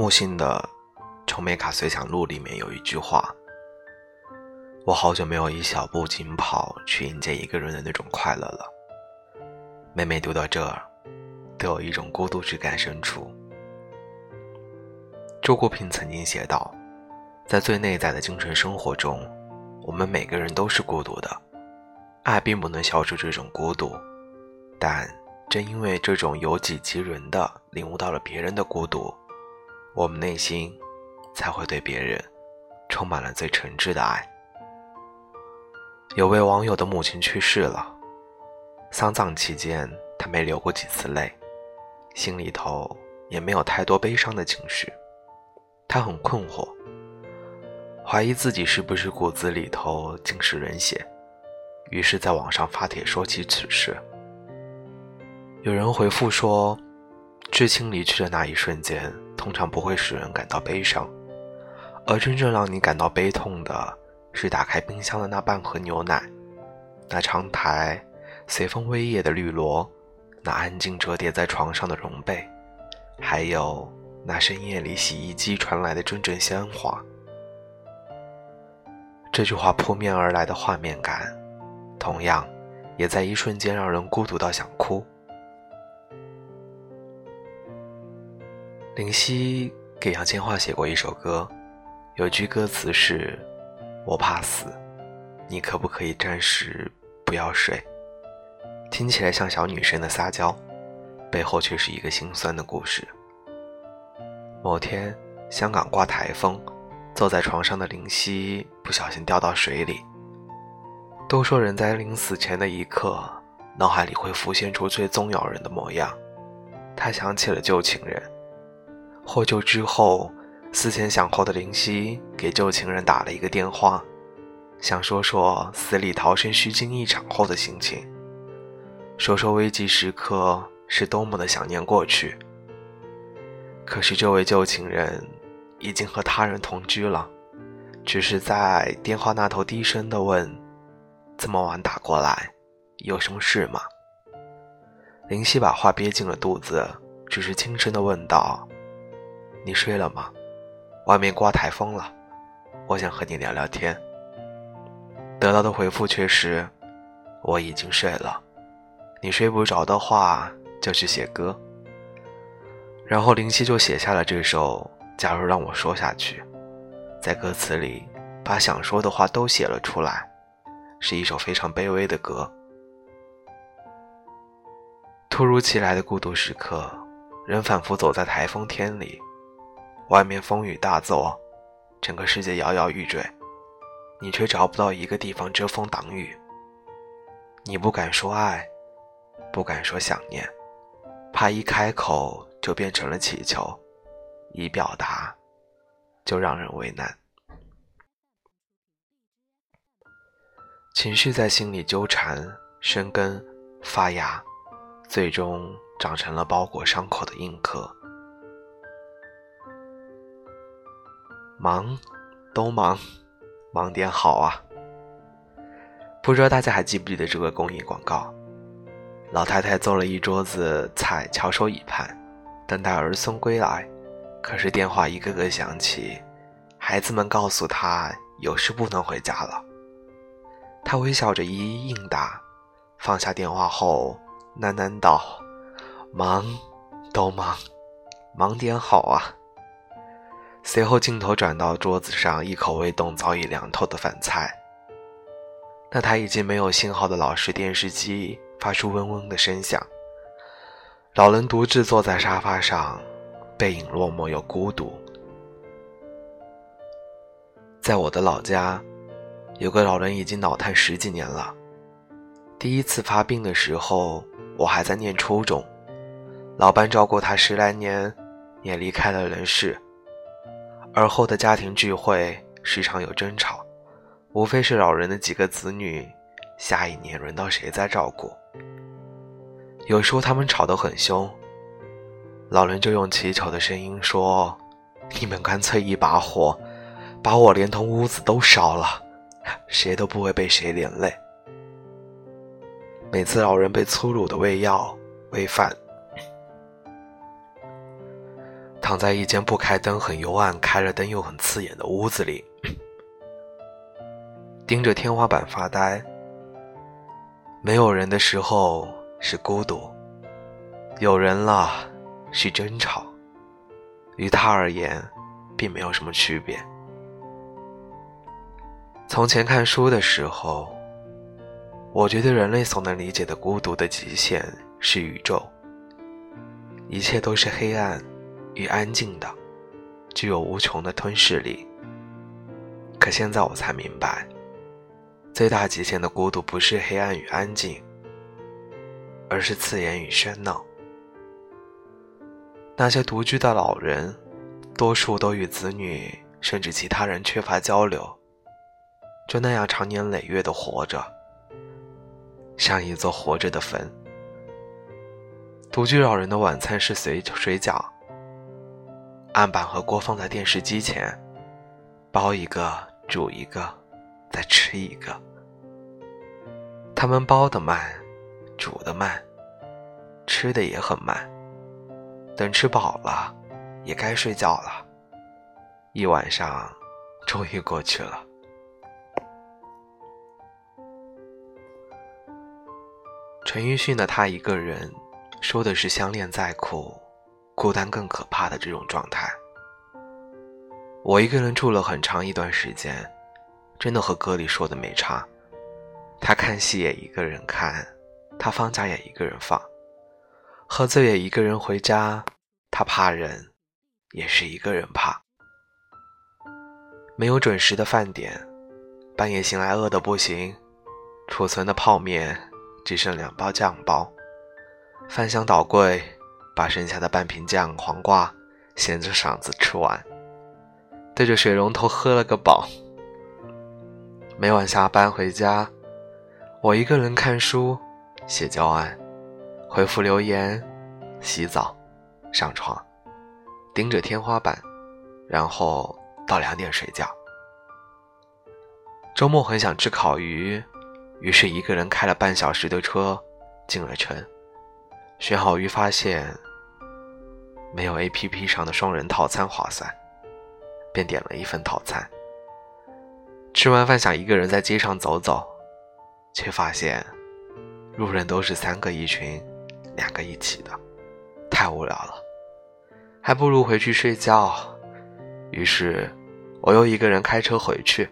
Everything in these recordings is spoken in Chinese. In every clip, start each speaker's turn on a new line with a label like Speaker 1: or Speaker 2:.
Speaker 1: 木心的《琼美卡随想录》里面有一句话：“我好久没有一小步紧跑去迎接一个人的那种快乐了。每每读到这儿，都有一种孤独之感生出。”周国平曾经写道：“在最内在的精神生活中，我们每个人都是孤独的。爱并不能消除这种孤独，但正因为这种由己及人的领悟到了别人的孤独。”我们内心才会对别人充满了最诚挚的爱。有位网友的母亲去世了，丧葬期间他没流过几次泪，心里头也没有太多悲伤的情绪。他很困惑，怀疑自己是不是骨子里头尽是人血，于是在网上发帖说起此事。有人回复说，至亲离去的那一瞬间。通常不会使人感到悲伤，而真正让你感到悲痛的是打开冰箱的那半盒牛奶，那长台随风微曳的绿萝，那安静折叠在床上的绒被，还有那深夜里洗衣机传来的阵阵鲜花。这句话扑面而来的画面感，同样也在一瞬间让人孤独到想哭。林夕给杨千嬅写过一首歌，有句歌词是：“我怕死，你可不可以暂时不要睡？”听起来像小女生的撒娇，背后却是一个心酸的故事。某天，香港刮台风，坐在床上的林夕不小心掉到水里。都说人在临死前的一刻，脑海里会浮现出最踪咬人的模样。他想起了旧情人。获救之后，思前想后的林夕给旧情人打了一个电话，想说说死里逃生虚惊一场后的心情，说说危急时刻是多么的想念过去。可是这位旧情人已经和他人同居了，只是在电话那头低声的问：“这么晚打过来，有什么事吗？”林夕把话憋进了肚子，只是轻声的问道。你睡了吗？外面刮台风了，我想和你聊聊天。得到的回复却是我已经睡了。你睡不着的话，就去写歌。然后林夕就写下了这首《假如让我说下去》，在歌词里把想说的话都写了出来，是一首非常卑微的歌。突如其来的孤独时刻，人仿佛走在台风天里。外面风雨大作，整个世界摇摇欲坠，你却找不到一个地方遮风挡雨。你不敢说爱，不敢说想念，怕一开口就变成了乞求，一表达就让人为难。情绪在心里纠缠、生根、发芽，最终长成了包裹伤口的硬壳。忙，都忙，忙点好啊！不知道大家还记不记得这个公益广告？老太太做了一桌子菜，翘首以盼，等待儿孙归来。可是电话一个个响起，孩子们告诉她有事不能回家了。她微笑着一一应答，放下电话后喃喃道：“忙，都忙，忙点好啊！”随后，镜头转到桌子上一口未动、早已凉透的饭菜。那台已经没有信号的老式电视机发出嗡嗡的声响。老人独自坐在沙发上，背影落寞又孤独。在我的老家，有个老人已经脑瘫十几年了。第一次发病的时候，我还在念初中，老伴照顾他十来年，也离开了人世。而后的家庭聚会时常有争吵，无非是老人的几个子女，下一年轮到谁在照顾。有时候他们吵得很凶，老人就用乞求的声音说：“你们干脆一把火，把我连同屋子都烧了，谁都不会被谁连累。”每次老人被粗鲁的喂药喂饭。躺在一间不开灯、很幽暗、开了灯又很刺眼的屋子里，盯着天花板发呆。没有人的时候是孤独，有人了是争吵。于他而言，并没有什么区别。从前看书的时候，我觉得人类所能理解的孤独的极限是宇宙，一切都是黑暗与安静的，具有无穷的吞噬力。可现在我才明白，最大极限的孤独不是黑暗与安静，而是刺眼与喧闹。那些独居的老人，多数都与子女甚至其他人缺乏交流，就那样长年累月的活着，像一座活着的坟。独居老人的晚餐是水水饺，案板和锅放在电视机前，包一个，煮一个，再吃一个。他们包的慢，煮的慢，吃的也很慢。等吃饱了，也该睡觉了。一晚上终于过去了。陈奕迅的《他一个人》，说的是相恋再苦，孤单更可怕的这种状态。我一个人住了很长一段时间，真的和歌里说的没差。他看戏也一个人看，他放假也一个人放。喝醉也一个人回家，他怕人，也是一个人怕。没有准时的饭点，半夜醒来饿得不行，储存的泡面只剩两包酱包，翻箱倒柜，把剩下的半瓶酱黄瓜咸着嗓子吃完，对着水龙头喝了个饱。每晚下班回家，我一个人看书，写教案。回复留言，洗澡，上床，盯着天花板，然后到两点睡觉。周末很想吃烤鱼，于是一个人开了半小时的车进了城，选好鱼发现没有 APP 上的双人套餐划算，便点了一份套餐。吃完饭想一个人在街上走走，却发现路人都是三个一群。两个一起的，太无聊了，还不如回去睡觉。于是，我又一个人开车回去。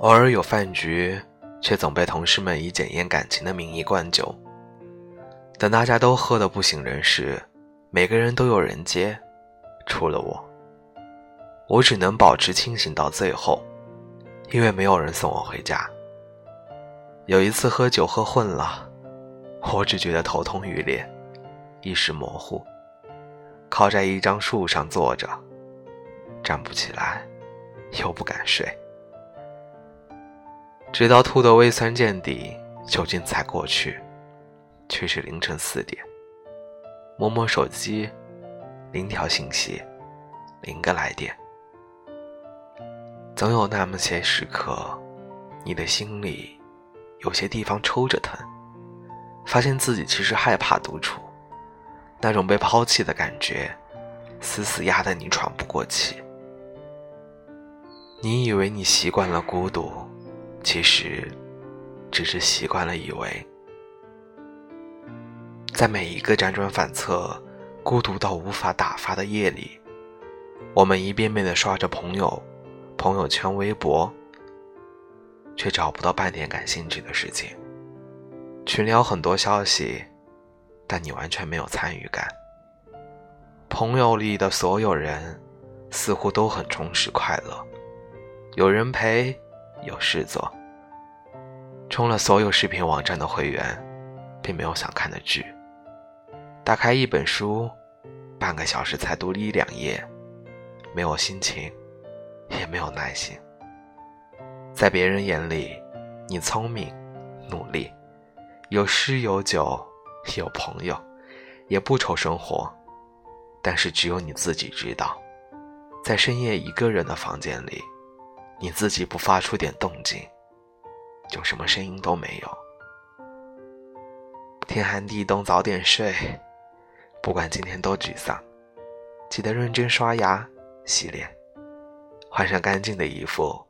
Speaker 1: 偶尔有饭局，却总被同事们以检验感情的名义灌酒。等大家都喝得不省人事，每个人都有人接，除了我。我只能保持清醒到最后，因为没有人送我回家。有一次喝酒喝混了，我只觉得头痛欲裂，意识模糊，靠在一张树上坐着，站不起来，又不敢睡，直到吐得胃酸见底，酒劲才过去，却是凌晨四点。摸摸手机，零条信息，零个来电。总有那么些时刻，你的心里。有些地方抽着疼，发现自己其实害怕独处，那种被抛弃的感觉，死死压得你喘不过气。你以为你习惯了孤独，其实只是习惯了以为。在每一个辗转反侧、孤独到无法打发的夜里，我们一遍遍的刷着朋友、朋友圈、微博。却找不到半点感兴趣的事情。群聊很多消息，但你完全没有参与感。朋友里的所有人似乎都很充实快乐，有人陪，有事做。充了所有视频网站的会员，并没有想看的剧。打开一本书，半个小时才读一两页，没有心情，也没有耐心。在别人眼里，你聪明、努力，有诗有酒，有朋友，也不愁生活。但是只有你自己知道，在深夜一个人的房间里，你自己不发出点动静，就什么声音都没有。天寒地冻早点睡，不管今天多沮丧，记得认真刷牙、洗脸，换上干净的衣服，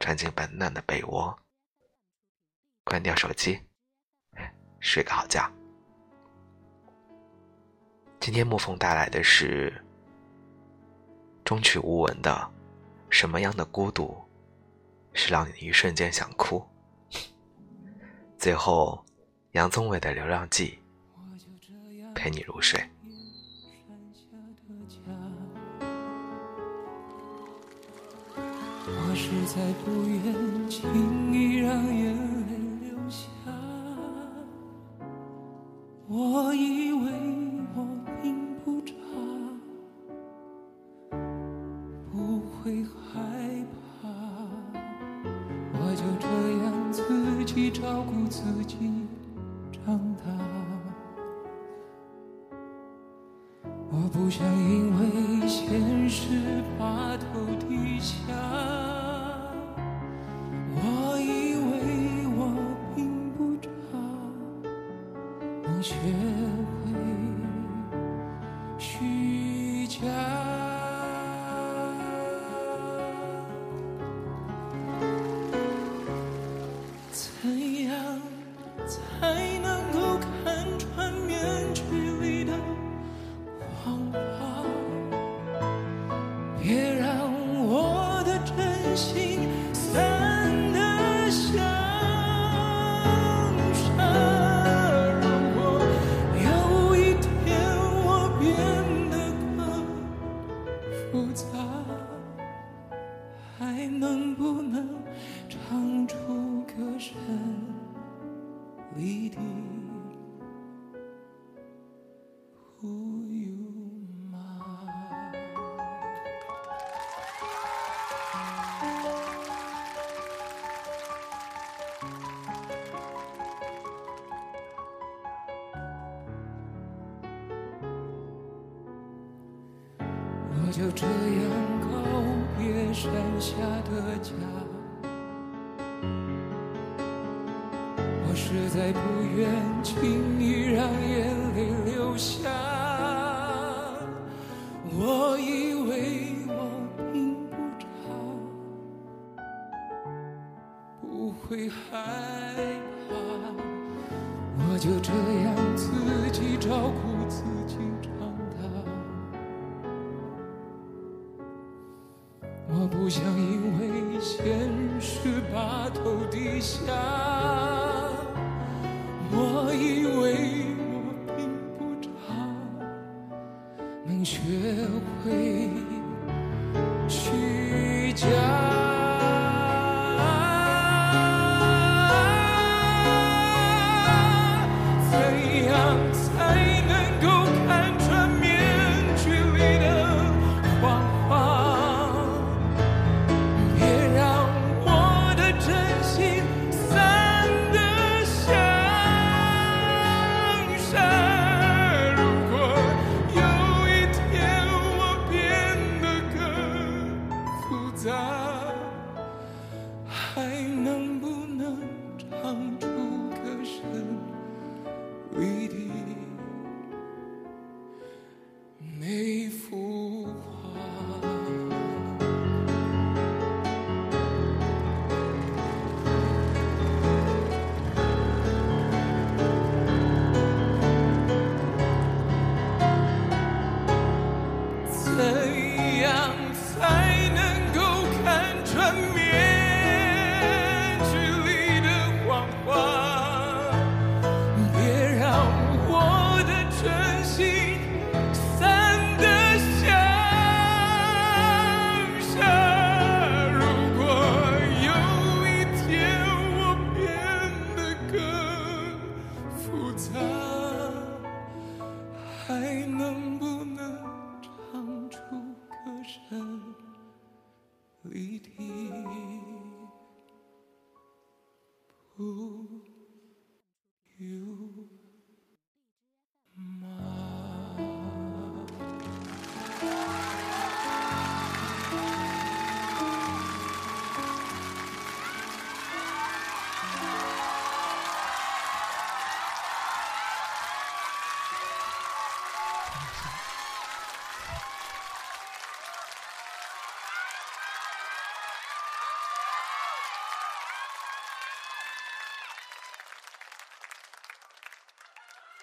Speaker 1: 钻进温暖的被窝，关掉手机，睡个好觉。今天沐风带来的是中曲无闻的《什么样的孤独是让你一瞬间想哭》。最后，杨宗纬的《流浪记》陪你入睡。
Speaker 2: 我实在不愿轻易让眼泪流下，我以为照顾自己长大。我不想因为现实把头低下，我以为我并不差，能学会虚假。下的家，我实在不愿轻易让眼泪流下。我以为我并不差，不会害怕，我就这样自己照顾我不想因为现实把头低下，我以为我并不差，能学会